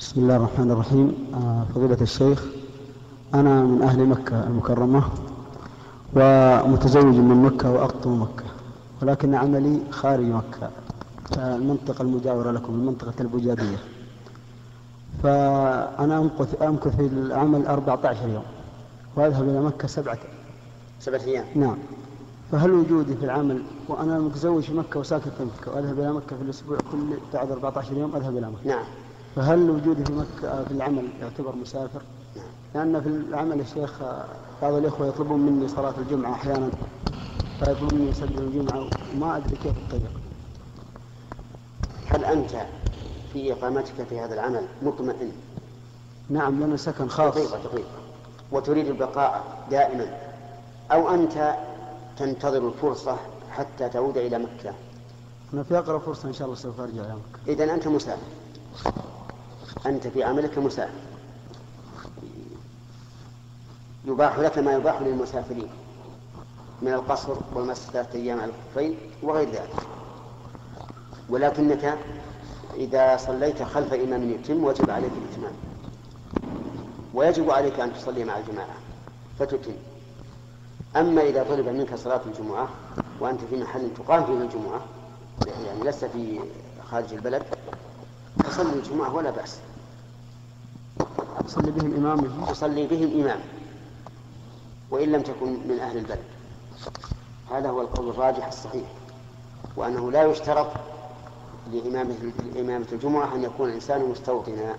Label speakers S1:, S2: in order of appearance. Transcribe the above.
S1: بسم الله الرحمن الرحيم. آه، فضيلة الشيخ أنا من أهل مكة المكرمة ومتزوج من مكة وأقطن مكة ولكن عملي خارج مكة المنطقة المجاورة لكم المنطقة البجادية. فأنا أمكث أمكث في العمل 14 يوم وأذهب إلى مكة سبعة
S2: سبعة أيام.
S1: نعم. فهل وجودي في العمل وأنا متزوج في مكة وساكن في مكة وأذهب إلى مكة في الأسبوع كل بعد 14 يوم أذهب إلى مكة؟
S2: نعم.
S1: فهل وجودي في مكة في العمل يعتبر مسافر؟ لأن في العمل يا شيخ بعض الإخوة يطلبون مني صلاة الجمعة أحيانا فيطلبون مني أسجل الجمعة وما أدري كيف الطريق.
S2: هل أنت في إقامتك في هذا العمل مطمئن
S1: نعم لنا سكن خاص
S2: دقيقة دقيقة وتريد البقاء دائما أو أنت تنتظر الفرصة حتى تعود إلى مكة
S1: أنا في أقرب فرصة إن شاء الله سوف أرجع إلى مكة.
S2: إذا أنت مسافر أنت في عملك مسافر. يباح لك ما يباح للمسافرين من القصر والمسح ثلاثة أيام على الخفين وغير ذلك. ولكنك إذا صليت خلف إمام يتم وجب عليك الإتمام. ويجب عليك أن تصلي مع الجماعة فتتم. أما إذا طلب منك صلاة الجمعة وأنت في محل تقام فيه الجمعة يعني لست في خارج البلد فصلي الجمعة ولا بأس.
S1: أصلي بهم إمامهم
S2: تصلي بهم إمام. وإن لم تكن من أهل البلد. هذا هو القول الراجح الصحيح. وأنه لا يشترط لإمامة الجمعة أن يكون الإنسان مستوطنا.